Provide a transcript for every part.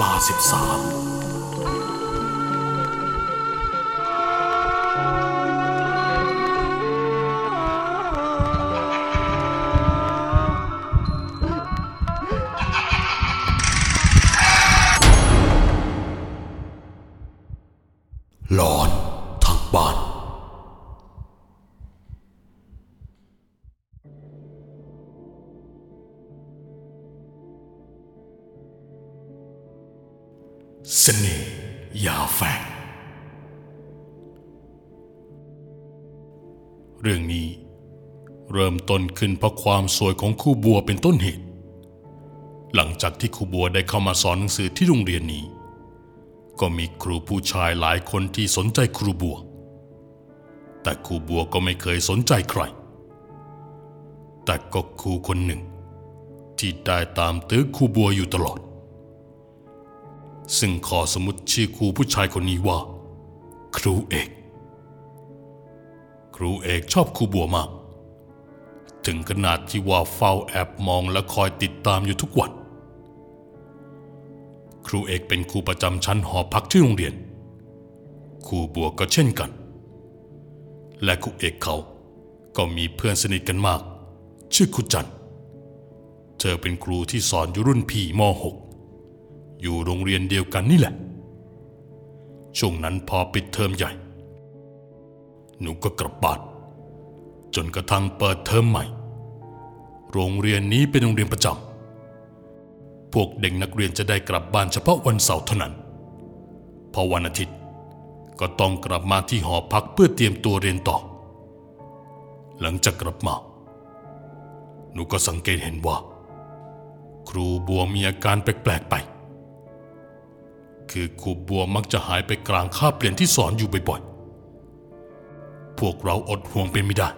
ลาสิบสาม ยาแฝงเรื่องนี้เริ่มต้นขึ้นเพราะความสวยของครูบัวเป็นต้นเหตุ หลังจากที่ครูบัวได้เข้ามาสอนหนังสือที่โรงเรียนนี้ ก็มีครูผู้ชายหลายคนที่สนใจครูบัว แต่ครูบัวก็ไม่เคยสนใจใคร แต่ก็ครูคนหนึ่ง ที่ได้ตามตื้อครูบัวอยู่ตลอด ซึ่งขอสมมติชื่อครูผู้ชายคนนี้ว่า ครูเอก ครูเอกชอบครูบัวมาก ถึงขนาดที่ว่าเฝ้าแอบมองและคอยติดตามอยู่ทุกวัน ครูเอกเป็นครูประจำชั้นหอพักที่โรงเรียน ครูบัวก็เช่นกัน และครูเอกเขาก็มีเพื่อนสนิทกันมาก ชื่อครูจันเธอเป็นครูที่สอนอยู่รุ่นพี่ม .6 อยู่โรงเรียนเดียวกันนี่แหละ ช่วงนั้นพอปิดเทอมใหญ่ หนูก็กลับบ้านจนกระทั่งเปิดเทอมใหม่ โรงเรียนนี้เป็นโรงเรียนประจำ พวกเด็กนักเรียนจะได้กลับบ้านเฉพาะวันเสาร์เท่านั้น พอวันอาทิตย์ก็ต้องกลับมาที่หอพักเพื่อเตรียมตัวเรียนต่อ หลังจากกลับมา หนูก็สังเกตเห็นว่า ครูบัวมีอาการแปลกๆไป คือครูบัวมักจะหายไปกลางคาบเรียนที่สอนอยู่บ่อยๆ พวกเราอดห่วงเป็นไม่ได้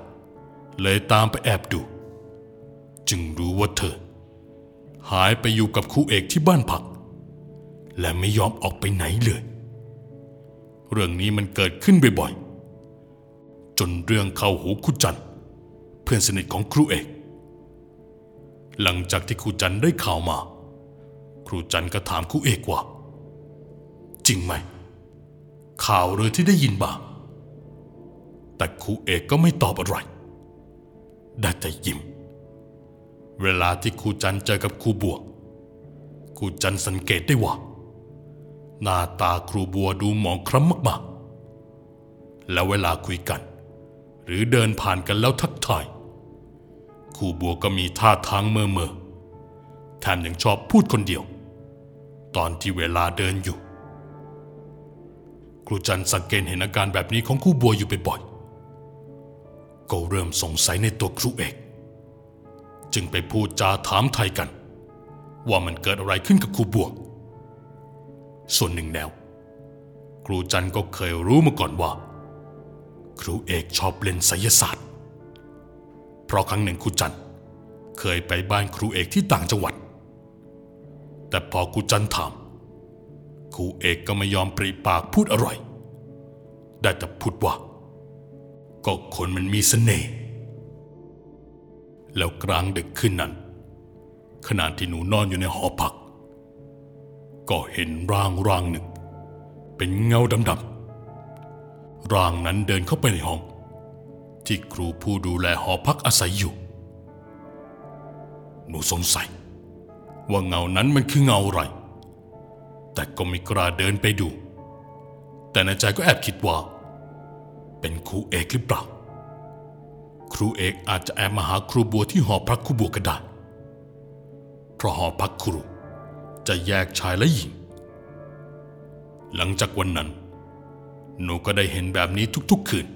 เลยตามไปแอบดู จึงรู้ว่าเธอ หายไปอยู่กับครูเอกที่บ้านพัก และไม่ยอมออกไปไหนเลย เรื่องนี้มันเกิดขึ้นบ่อยๆ จนเรื่องเข้าหูครูจันเพื่อนสนิทของครูเอก หลังจากที่ครูจันได้ข่าวมา ครูจันก็ถามครูเอกว่า จริงไหม ข่าวเรือที่ได้ยินมาแต่ครูเอกก็ไม่ตอบอะไร ได้แต่ยิ้ม เวลาที่ครูจันเจอกับครูบัว ครูจันสังเกตได้ว่า หน้าตาครูบัวดูหมองคล้ำมากๆ แล้วเวลาคุยกัน หรือเดินผ่านกันแล้วทักทาย ครูบัวก็มีท่าทางเมื่อเมื่อๆแถมยังชอบพูดคนเดียว ตอนที่เวลาเดินอยู่ ครูจันสังเกตเห็นอาการแบบนี้ของครูบัวอยู่บ่อยๆ ก็เริ่มสงสัยในตัวครูเอก จึงไปพูดจาถามไทยกัน ว่ามันเกิดอะไรขึ้นกับครูบัว ส่วนหนึ่งแนวครูจันก็เคยรู้มาก่อนว่า ครูเอกชอบเล่นไสยศาสตร์ เพราะครั้งหนึ่งครูจันเคยไปบ้านครูเอกที่ต่างจังหวัด แต่พอครูจันถาม ครูเอกก็ไม่ยอมปริปากพูดอร่อยได้แต่พูดว่า ก็คนมันมีเสน่ห์แล้วกลางดึกขึ้นนั้น ขณะที่หนูนอนอยู่ในหอพัก ก็เห็นร่างร่างหนึ่ง เป็นเงาดำๆร่างนั้นเดินเข้าไปในห้อง ที่ครูผู้ดูแลหอพักอาศัยอยู่ หนูสงสัย ว่าเงานั้นมันคือเงาอะไร แต่ก็ไม่กล้าเดินไปดู แต่ในใจก็แอบคิดว่า เป็นครูเอกหรือเปล่า ครูเอกอาจจะแอบมาหาครูบัวที่หอพักครูบัวก็ได้เพราะหอพักครูจะแยกชายและหญิง หลังจากวันนั้น หนูก็ได้เห็นแบบนี้ทุกๆคืน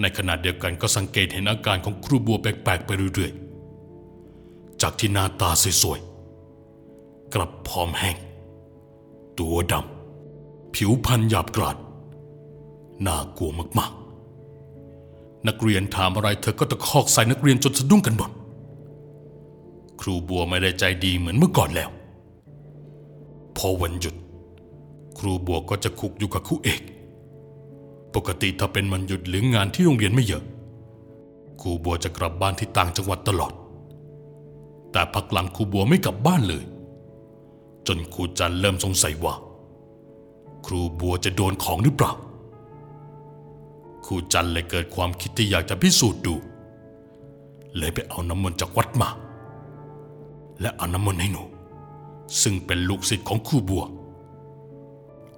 ในขณะเดียวกันก็สังเกตเห็นอาการของครูบัวแปลกๆไปเรื่อยๆ จากที่หน้าตาสวยๆ กลับผอมแห้ง ตัวดำ ผิวพรรณหยาบกร้านน่ากลัวมากๆ นักเรียนถามอะไรเธอก็ตะคอกใส่นักเรียนจนสะดุ้งกันหมด ครูบัวไม่ได้ใจดีเหมือนเมื่อก่อนแล้ว พอวันหยุด ครูบัวก็จะคุกอยู่กับครูเอก ปกติถ้าเป็นวันหยุดหรืองานที่โรงเรียนไม่เยอะ ครูบัวจะกลับบ้านที่ต่างจังหวัดตลอด แต่พักหลังครูบัวไม่กลับบ้านเลย จนครูจันเริ่มสงสัยว่า ครูบัวจะโดนของหรือเปล่า ครูจันเลยเกิดความคิดที่อยากจะพิสูจน์ดู เลยไปเอาน้ำมนต์จากวัดมา และเอาน้ำมนต์ให้หนู ซึ่งเป็นลูกศิษย์ของครูบัว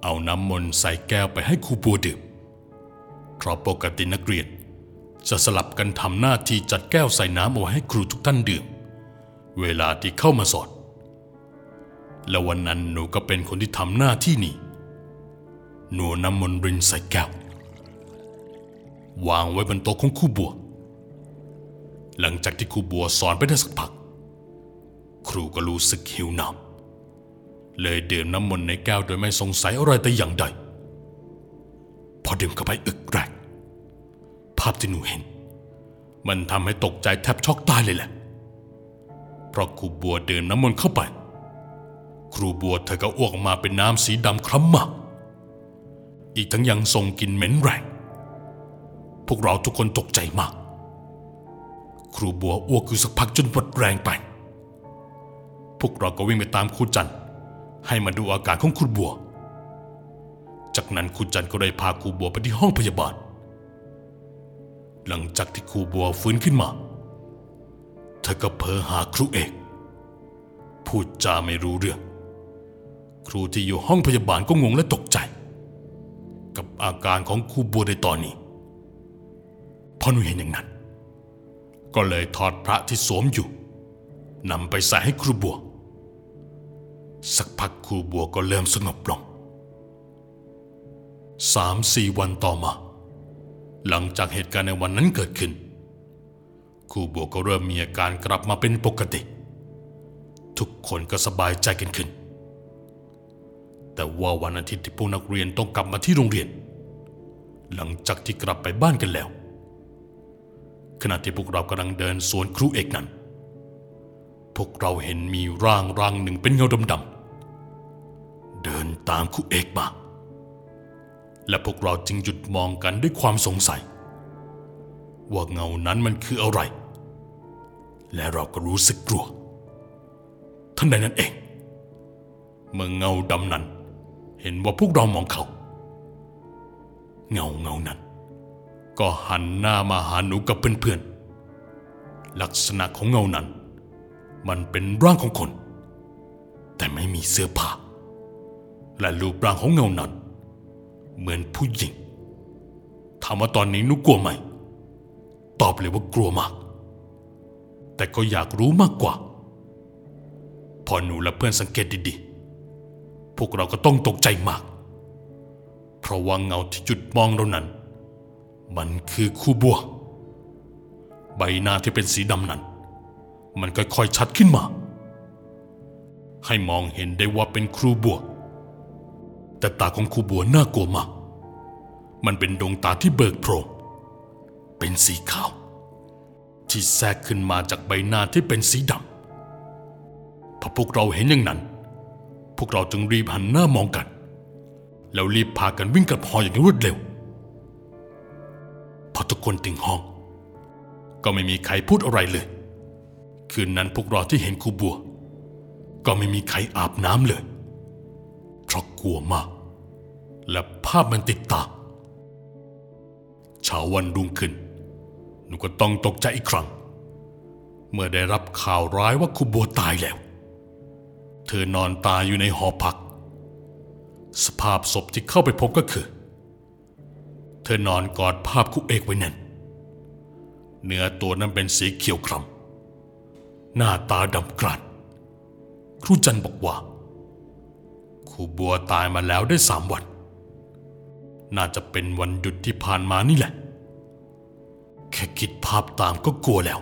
เอาน้ำมนต์ใส่แก้วไปให้ครูบัวดื่มเพราะปกตินักเรียนจะสลับกันทำหน้าที่จัดแก้วใส่น้ำเอาไว้ให้ครูทุกท่านดื่ม เวลาที่เข้ามาสอน และวันนั้นหนูก็เป็นคนที่ทำหน้าที่นี้หนูนำมนต์รินใส่แก้ว วางไว้บนโต๊ะของครูบัว หลังจากที่ครูบัวสอนไปได้สักพัก ครูก็รู้สึกหิวน้ำเลยดื่มน้ำมนต์ในแก้วโดยไม่สงสัยอะไรแต่อย่างใด พอดื่มเข้าไปอึกแรก ภาพที่หนูเห็น มันทำให้ตกใจแทบช็อกตายเลยแหละ เพราะครูบัวดื่มน้ำมนต์เข้าไป ครูบัวเธอก็อ้วกมาเป็นน้ำสีดำคล้ำมากอีกทั้งยังส่งกลิ่นเหม็นแรง พวกเราทุกคนตกใจมาก ครูบัวอ้วกอยู่สักพักจนหมดแรงไป พวกเราก็วิ่งไปตามครูจันทร์ให้มาดูอาการของครูบัว จากนั้นครูจันทร์ก็ได้พาครูบัวไปที่ห้องพยาบาล หลังจากที่ครูบัวฟื้นขึ้นมา เธอก็เพ้อหาครูเอก พูดจาไม่รู้เรื่อง ครูที่อยู่ห้องพยาบาลก็งงและตกใจ กับอาการของครูบัวในตอนนี้ พอหนูเห็นอย่างนั้น ก็เลยถอดพระที่สวมอยู่นำไปใส่ให้ครูบัว สักพักครูบัวก็เริ่มสงบลงสามสี่วันต่อมา หลังจากเหตุการณ์ในวันนั้นเกิดขึ้นครูบัวก็เริ่มมีอาการกลับมาเป็นปกติ ทุกคนก็สบายใจกันขึ้น แต่ว่าวันอาทิตย์ที่พวกนักเรียนต้องกลับมาที่โรงเรียน หลังจากที่กลับไปบ้านกันแล้ว ขณะที่พวกเรากำลังเดินสวนครูเอกนั้น พวกเราเห็นมีร่างร่างหนึ่งเป็นเงาดำๆเดินตามครูเอกมา และพวกเราจึงหยุดมองกันด้วยความสงสัย ว่าเงานั้นมันคืออะไร และเราก็รู้สึกกลัวท่านใดนั้นเองเมื่อเงาดำนั้น เห็นว่าพวกเรามองเขา เงาเงานั้น ก็หันหน้ามาหาหนูกับเพื่อนๆลักษณะของเงานั้น มันเป็นร่างของคน แต่ไม่มีเสื้อผ้าและรูปร่างของเงานั้น เหมือนผู้หญิงถามว่าตอนนี้หนูกลัวไหม ตอบเลยว่ากลัวมาก แต่ก็อยากรู้มากกว่า พอหนูและเพื่อนสังเกตดีๆ พวกเราก็ต้องตกใจมาก เพราะว่าเงาที่จุดมองเรานั้น มันคือครูบัว ใบหน้าที่เป็นสีดำนั้น มันค่อยๆชัดขึ้นมา ให้มองเห็นได้ว่าเป็นครูบัว แต่ตาของครูบัวน่ากลัวมาก มันเป็นดวงตาที่เบิกโพรงเป็นสีขาว ที่แทรกขึ้นมาจากใบหน้าที่เป็นสีดำพอพวกเราเห็นอย่างนั้น พวกเราจึงรีบหันหน้ามองกัน แล้วรีบพากันวิ่งกลับหออย่างรวดเร็ว พอทุกคนถึงห้อง ก็ไม่มีใครพูดอะไรเลย คืนนั้นพวกเราที่เห็นครูบัว ก็ไม่มีใครอาบน้ำเลยเพราะกลัวมาก และภาพมันติดตาเช้าวันรุ่งขึ้น หนูก็ต้องตกใจอีกครั้ง เมื่อได้รับข่าวร้ายว่าครูบัวตายแล้ว เธอนอนตายอยู่ในหอพัก สภาพศพที่เข้าไปพบก็คือ เธอนอนกอดภาพครูเอกไว้แน่น เนื้อตัวนั้นเป็นสีเขียวคล้ำหน้าตาดำกรันครูจันบอกว่าครูบัวตายมาแล้วได้สามวัน น่าจะเป็นวันหยุดที่ผ่านมานี่แหละ แค่คิดภาพตามก็กลัวแล้ว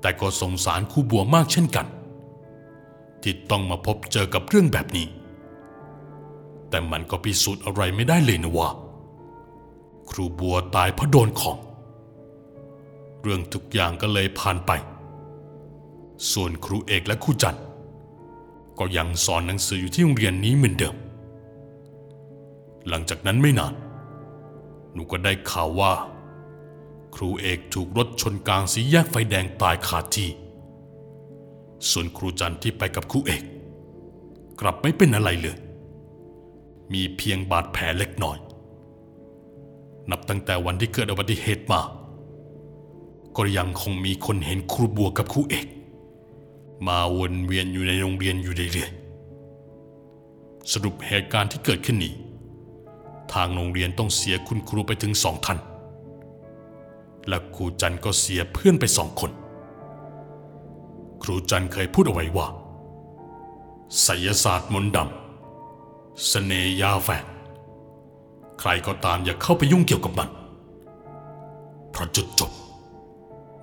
แต่ก็สงสารครูบัวมากเช่นกัน ที่ต้องมาพบเจอกับเรื่องแบบนี้ แต่มันก็พิสูจน์อะไรไม่ได้เลยนะว่า ครูบัวตายเพราะโดนของ เรื่องทุกอย่างก็เลยผ่านไป ส่วนครูเอกและครูจันทร์ก็ยังสอนหนังสืออยู่ที่โรงเรียนนี้เหมือนเดิม หลังจากนั้นไม่นาน หนูก็ได้ข่าวว่า ครูเอกถูกรถชนกลางสีแยกไฟแดงตายคาดที่ ส่วนครูจันที่ไปกับครูเอก กลับไม่เป็นอะไรเลย มีเพียงบาดแผลเล็กน้อย นับตั้งแต่วันที่เกิดอุบัติเหตุมา ก็ยังคงมีคนเห็นครูบัวกับครูเอก มาวนเวียนอยู่ในโรงเรียนอยู่เรื่อยๆสรุปเหตุการณ์ที่เกิดขึ้นนี้ ทางโรงเรียนต้องเสียคุณครูไปถึงสองท่านและครูจันก็เสียเพื่อนไปสองคน ครูจันเคยพูดเอาไว้ว่าไสยศาสตร์มนต์ดำเสน่ยาแฝดใครก็ตามอย่าเข้าไปยุ่งเกี่ยวกับมัน เพราะจุดจบ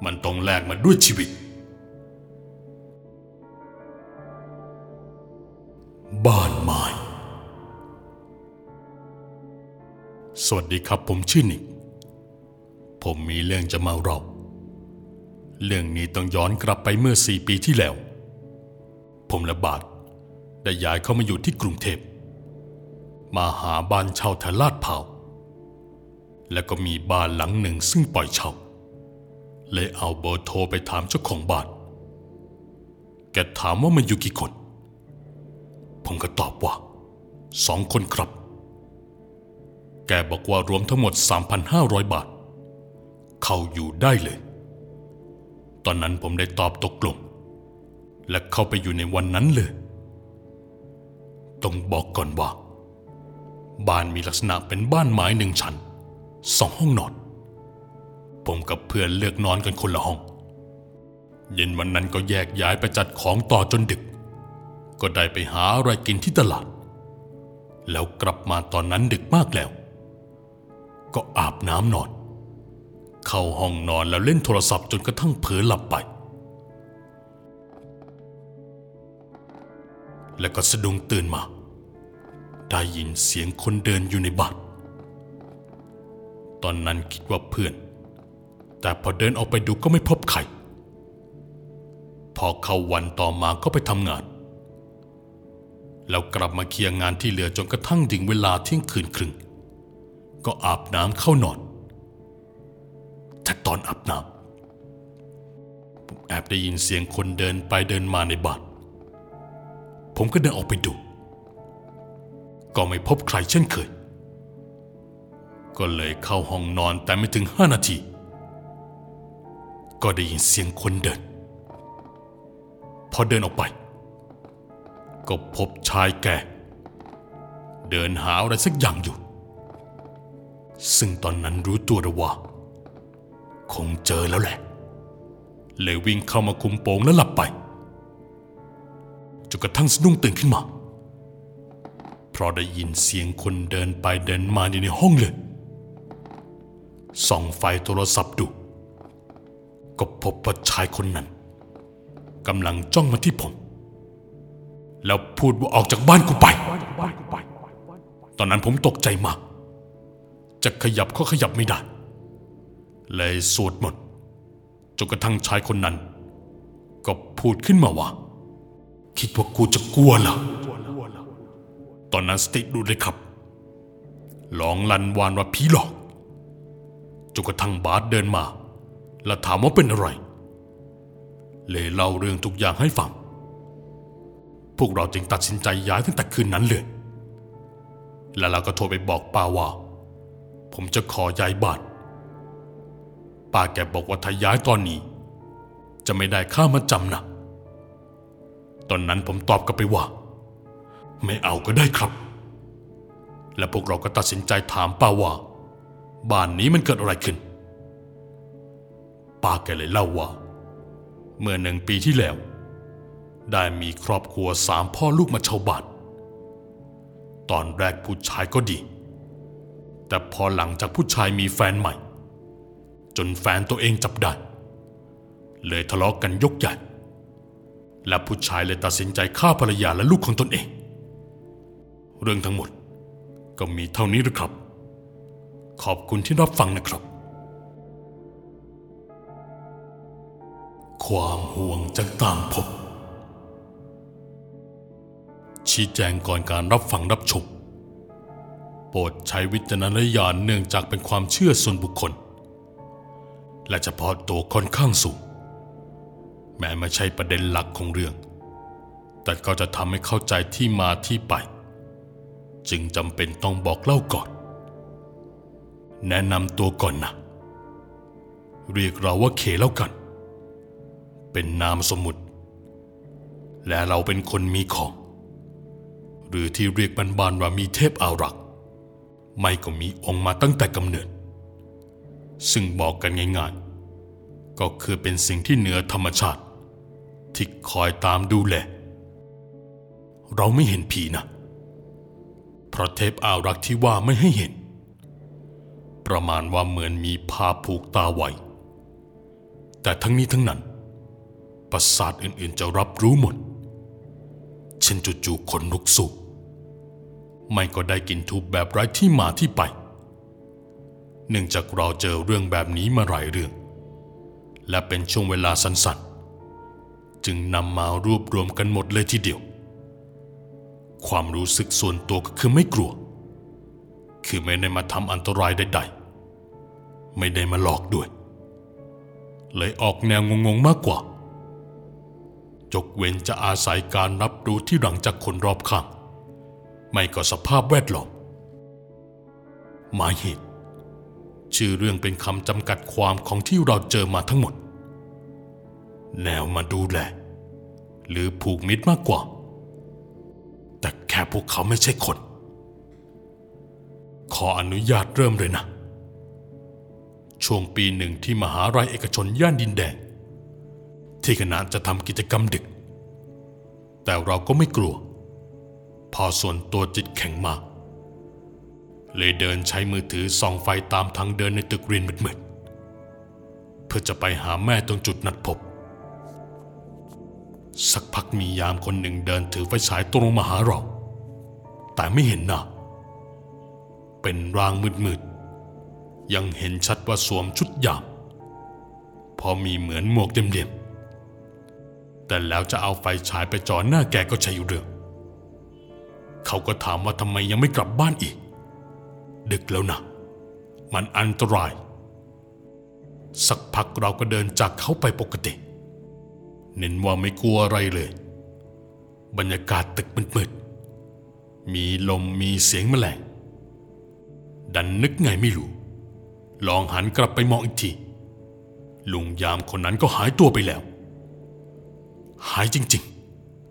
มันต้องแลกมาด้วยชีวิต บ้านไม้สวัสดีครับผมชื่อนิก ผมมีเรื่องจะมาเล่า เรื่องนี้ต้องย้อนกลับไปเมื่อสี่ปีที่แล้ว ผมและบาทได้ย้ายเข้ามาอยู่ที่กรุงเทพ มาหาบ้านเช่าแถวลาดพร้าและก็มีบ้านหลังหนึ่งซึ่งปล่อยเช่าเลยเอาเบอร์โทรไปถามเจ้าของบ้าน แกถามว่ามันอยู่กี่คน ผมก็ตอบว่าสองคนครับ แกบอกว่ารวมทั้งหมด 3,500 บาท เข้าอยู่ได้เลย ตอนนั้นผมได้ตอบตกลง และเข้าไปอยู่ในวันนั้นเลย ต้องบอกก่อนว่า บ้านมีลักษณะเป็นบ้านไม้หนึ่งชั้นสองห้องนอน ผมกับเพื่อนเลือกนอนกันคนละห้อง เย็นวันนั้นก็แยกย้ายไปจัดของต่อจนดึก ก็ได้ไปหาอะไรกินที่ตลาด แล้วกลับมาตอนนั้นดึกมากแล้ว ก็อาบน้ำนอน เข้าห้องนอนแล้วเล่นโทรศัพท์จนกระทั่งเผลอหลับไป แล้วก็สะดุ้งตื่นมา ได้ยินเสียงคนเดินอยู่ในบ้านตอนนั้นคิดว่าเพื่อน แต่พอเดินออกไปดูก็ไม่พบใคร พอเข้าวันต่อมาก็ไปทำงาน แล้วกลับมาเคลียร์งานที่เหลือจนกระทั่งถึงเวลาเที่ยงคืนครึ่ง ก็อาบน้ำเข้านอน แต่ตอนอาบน้ำผมแอบได้ยินเสียงคนเดินไปเดินมาในบ้านผมก็เดินออกไปดู ก็ไม่พบใครเช่นเคย ก็เลยเข้าห้องนอนแต่ไม่ถึงห้านาที ก็ได้ยินเสียงคนเดิน พอเดินออกไป ก็พบชายแก่ เดินหาอะไรสักอย่างอยู่ ซึ่งตอนนั้นรู้ตัวแล้วว่า คงเจอแล้วแหละ เลยวิ่งเข้ามาคุมโปงแล้วหลับไปจนกระทั่งสะดุ้งตื่นขึ้นมา เพราะได้ยินเสียงคนเดินไปเดินมาอยู่ในห้องเลย ส่องไฟโทรศัพท์ดู ก็พบว่าชายคนนั้นกำลังจ้องมาที่ผม แล้วพูดว่าออกจากบ้านกูไป ตอนนั้นผมตกใจมากจะขยับก็ขยับไม่ได้ เลยสวดหมดจนกระทั่งชายคนนั้น ก็พูดขึ้นมาว่า คิดว่ากูจะกลัวเหรอตอนนั้นสติดูเลยครับลองลันวานว่าผีหลอกจนกระทั่งบาสเดินมา แล้วถามว่าเป็นอะไร เลยเล่าเรื่องทุกอย่างให้ฟัง พวกเราจึงตัดสินใจย้ายตั้งแต่คืนนั้นเลย แล้วเราก็โทรไปบอกป้าว่า ผมจะขอย้ายบาน ป้าแกบอกว่าถ้าย้ายตอนนี้ จะไม่ได้ค่ามาจำนะตอนนั้นผมตอบกลับไปว่า ไม่เอาก็ได้ครับ และพวกเราก็ตัดสินใจถามป้าว่า บ้านนี้มันเกิดอะไรขึ้น ป้าแกเลยเล่าว่า เมื่อหนึ่งปีที่แล้ว ได้มีครอบครัวสามพ่อลูกมาเช่าบ้านตอนแรกผู้ชายก็ดี แต่พอหลังจากผู้ชายมีแฟนใหม่ จนแฟนตัวเองจับได้เลยทะเลาะกกันยกใหญ่ และผู้ชายเลยตัดสินใจฆ่าภรรยาและลูกของตนเอง เรื่องทั้งหมดก็มีเท่านี้หรือครับ ขอบคุณที่รับฟังนะครับ ความห่วงจากต่างภพชี้แจงก่อนการรับฟังรับชมโปรดใช้วิจารณญาณเนื่องจากเป็นความเชื่อส่วนบุคคล และเฉพาะตัวค่อนข้างสูง แม้ไม่ใช่ประเด็นหลักของเรื่อง แต่ก็จะทำให้เข้าใจที่มาที่ไป จึงจำเป็นต้องบอกเล่าก่อน แนะนำตัวก่อนนะ เรียกเราว่าเคแล้วกัน เป็นนามสมมุติและเราเป็นคนมีของ หรือที่เรียกบ้านว่ามีเทพอารักษ์ไม่ก็มีองค์มาตั้งแต่กำเนิด ซึ่งบอกกันง่ายๆ ก็คือเป็นสิ่งที่เหนือธรรมชาติที่คอยตามดูแล เราไม่เห็นผีนะ เพราะเทพอารักษ์ที่ว่าไม่ให้เห็น ประมาณว่าเหมือนมีผ้าผูกตาไว้ แต่ทั้งนี้ทั้งนั้น ประสาทอื่นๆจะรับรู้หมด เช่นจู่ๆคนลุกสู้ไม่ก็ได้กินทุบแบบไร้ที่มาที่ไป เนื่องจากเราเจอเรื่องแบบนี้มาหลายเรื่อง และเป็นช่วงเวลาสั้นๆ จึงนำมารวบรวมกันหมดเลยทีเดียว ความรู้สึกส่วนตัวก็คือไม่กลัว คือไม่ได้มาทำอันตรายใดๆ ไม่ได้มาหลอกด้วย เลยออกแนวงงๆมากกว่า จกเว้นจะอาศัยการรับรู้ที่หลังจากคนรอบข้าง ไม่ก็สภาพแวดล้อมหมายเหตุ ชื่อเรื่องเป็นคำจำกัดความของที่เราเจอมาทั้งหมด แนวมาดูแล หรือผูกมิตรมากกว่า แต่แค่พวกเขาไม่ใช่คน ขออนุญาตเริ่มเลยนะ ช่วงปีหนึ่งที่มหาลัยเอกชนย่านดินแดง ที่คณะจะทำกิจกรรมดึก แต่เราก็ไม่กลัว พอส่วนตัวจิตแข็งมาก เลยเดินใช้มือถือส่องไฟตามทางเดินในตึกเรียนมืดๆเพื่อจะไปหาแม่ตรงจุดนัดพบ สักพักมียามคนหนึ่งเดินถือไฟฉายตรงมาหาเรา แต่ไม่เห็นหน้าเป็นร่างมืดๆยังเห็นชัดว่าสวมชุดยาม พอมีเหมือนหมวกเดียมๆแต่แล้วจะเอาไฟฉายไปจ่อหน้าแกก็ใช่เรื่อง เขาก็ถามว่าทำไมยังไม่กลับบ้านอีก ดึกแล้วนะมันอันตราย สักพักเราก็เดินจากเขาไปปกติ เน้นว่าไม่กลัวอะไรเลย บรรยากาศตึกมืดๆมีลมมีเสียงแมลง ดันนึกไงไม่รู้ ลองหันกลับไปมองอีกที ลุงยามคนนั้นก็หายตัวไปแล้ว หายจริง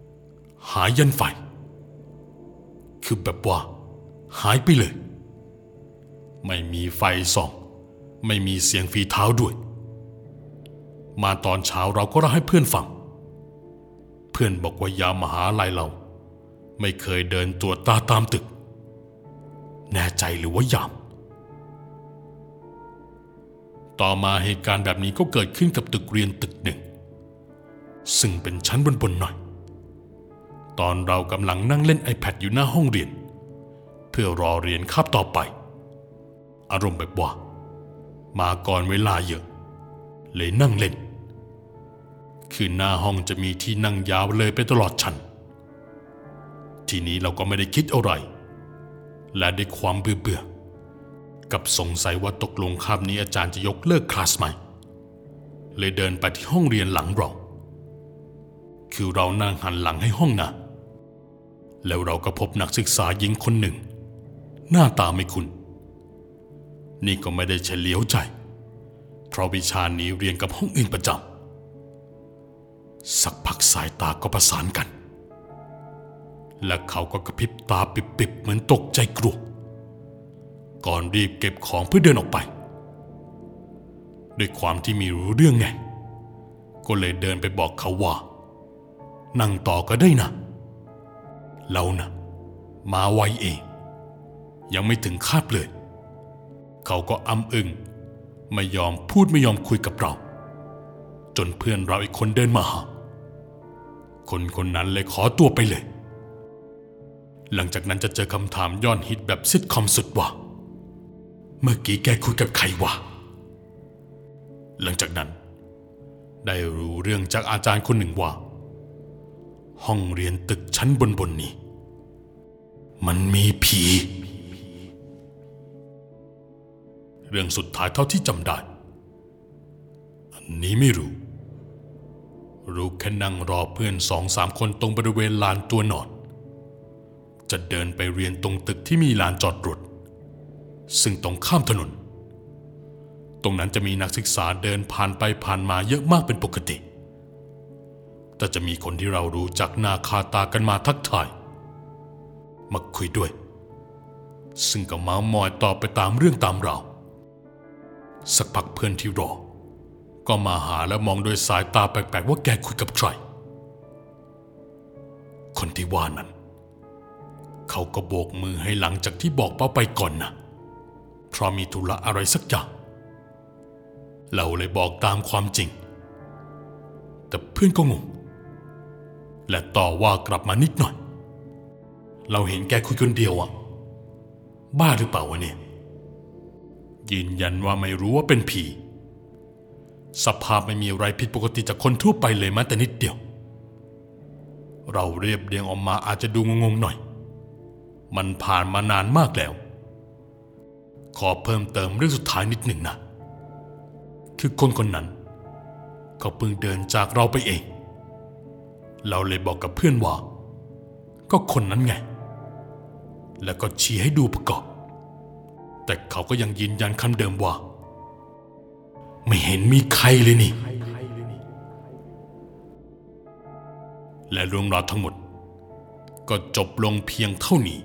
ๆ หายยันไฟ คือแบบว่า หายไปเลย ไม่มีไฟส่อง ไม่มีเสียงฝีเท้าด้วย มาตอนเช้าเราก็เล่าให้เพื่อนฟัง เพื่อนบอกว่ายามมหาลัยเรา ไม่เคยเดินตรวจตาตามตึก แน่ใจหรือว่ายาม ต่อมาเหตุการณ์แบบนี้ก็เกิดขึ้นกับตึกเรียนตึกหนึ่ง ซึ่งเป็นชั้นบนๆหน่อย ตอนเรากำลังนั่งเล่น iPad อยู่หน้าห้องเรียน เพื่อรอเรียนคาบต่อไป อารมณ์แบบว่า มาก่อนเวลาเยอะ เลยนั่งเล่น คือหน้าห้องจะมีที่นั่งยาวเลยไปตลอดชั้นทีนี้เราก็ไม่ได้คิดอะไร และได้ความเบื่อเบื่อๆกับสงสัยว่าตกลงคาบนี้อาจารย์จะยกเลิกคลาสใหม่เลยเดินไปที่ห้องเรียนหลังเรา คือเรานั่งหันหลังให้ห้องนะ แล้วเราก็พบนักศึกษาหญิงคนหนึ่ง หน้าตาไม่คุ้น นี่ก็ไม่ได้เฉลียวใจ เพราะวิชานี้เรียนกับห้องอื่นประจำสักพักสายตาก็ประสานกัน และเขาก็กระพริบตาปิบๆเหมือนตกใจกลัว ก่อนรีบเก็บของเพื่อเดินออกไป ด้วยความที่มีรู้เรื่องไง ก็เลยเดินไปบอกเขาว่า นั่งต่อก็ได้นะ เรานะมาไวเอง ยังไม่ถึงคาบเลย เขาก็อ้ำอึงไม่ยอมพูดไม่ยอมคุยกับเรา จนเพื่อนเราอีกคนเดินมาหาคนคนนั้นเลยขอตัวไปเลย หลังจากนั้นจะเจอคำถามย้อนฮิตแบบซิทคอมสุดว่าเมื่อกี้แกคุยกับใครวะ หลังจากนั้น ได้รู้เรื่องจากอาจารย์คนหนึ่งว่า ห้องเรียนตึกชั้นบนบนนี้ มันมีผี เรื่องสุดท้ายเท่าที่จำได้ อันนี้ไม่รู้ รู้แค่นั่งรอเพื่อนสองสามคนตรงบริเวณลานตัวนอน จะเดินไปเรียนตรงตึกที่มีลานจอดรถ ซึ่งตรงข้ามถนน ตรงนั้นจะมีนักศึกษาเดินผ่านไปผ่านมาเยอะมากเป็นปกติ แต่จะมีคนที่เรารู้จักหน้าคาตากันมาทักทาย มาคุยด้วย ซึ่งก็มามอยตอบไปตามเรื่องตามราว สักพักเพื่อนที่รอ ก็มาหาและมองโดยสายตาแปลกๆว่าแกคุยกับใคร คนที่ว่านั้น เขาก็โบกมือให้หลังจากที่บอกป้าไปก่อนนะ เพราะมีธุระอะไรสักอย่าง เราเลยบอกตามความจริง แต่เพื่อนก็งง และต่อว่ากลับมานิดหน่อย เราเห็นแกคุยคนเดียวอะบ้าหรือเปล่าวะเนี่ย ยืนยันว่าไม่รู้ว่าเป็นผี สภาพไม่มีอะไรผิดปกติจากคนทั่วไปเลยแม้แต่นิดเดียว เราเรียบเรียงออกมาอาจจะดูงงๆหน่อย มันผ่านมานานมากแล้ว ขอเพิ่มเติมเรื่องสุดท้ายนิดหนึ่งนะ คือคนคนนั้น เขาเพิ่งเดินจากเราไปเอง เราเลยบอกกับเพื่อนว่า ก็คนนั้นไง แล้วก็ชี้ให้ดูประกอบ แต่เขาก็ยังยืนยันคำเดิมว่า ไม่เห็นมีใครเลยนี่ และเรื่องราวทั้งหมด ก็จบลงเพียงเท่านี้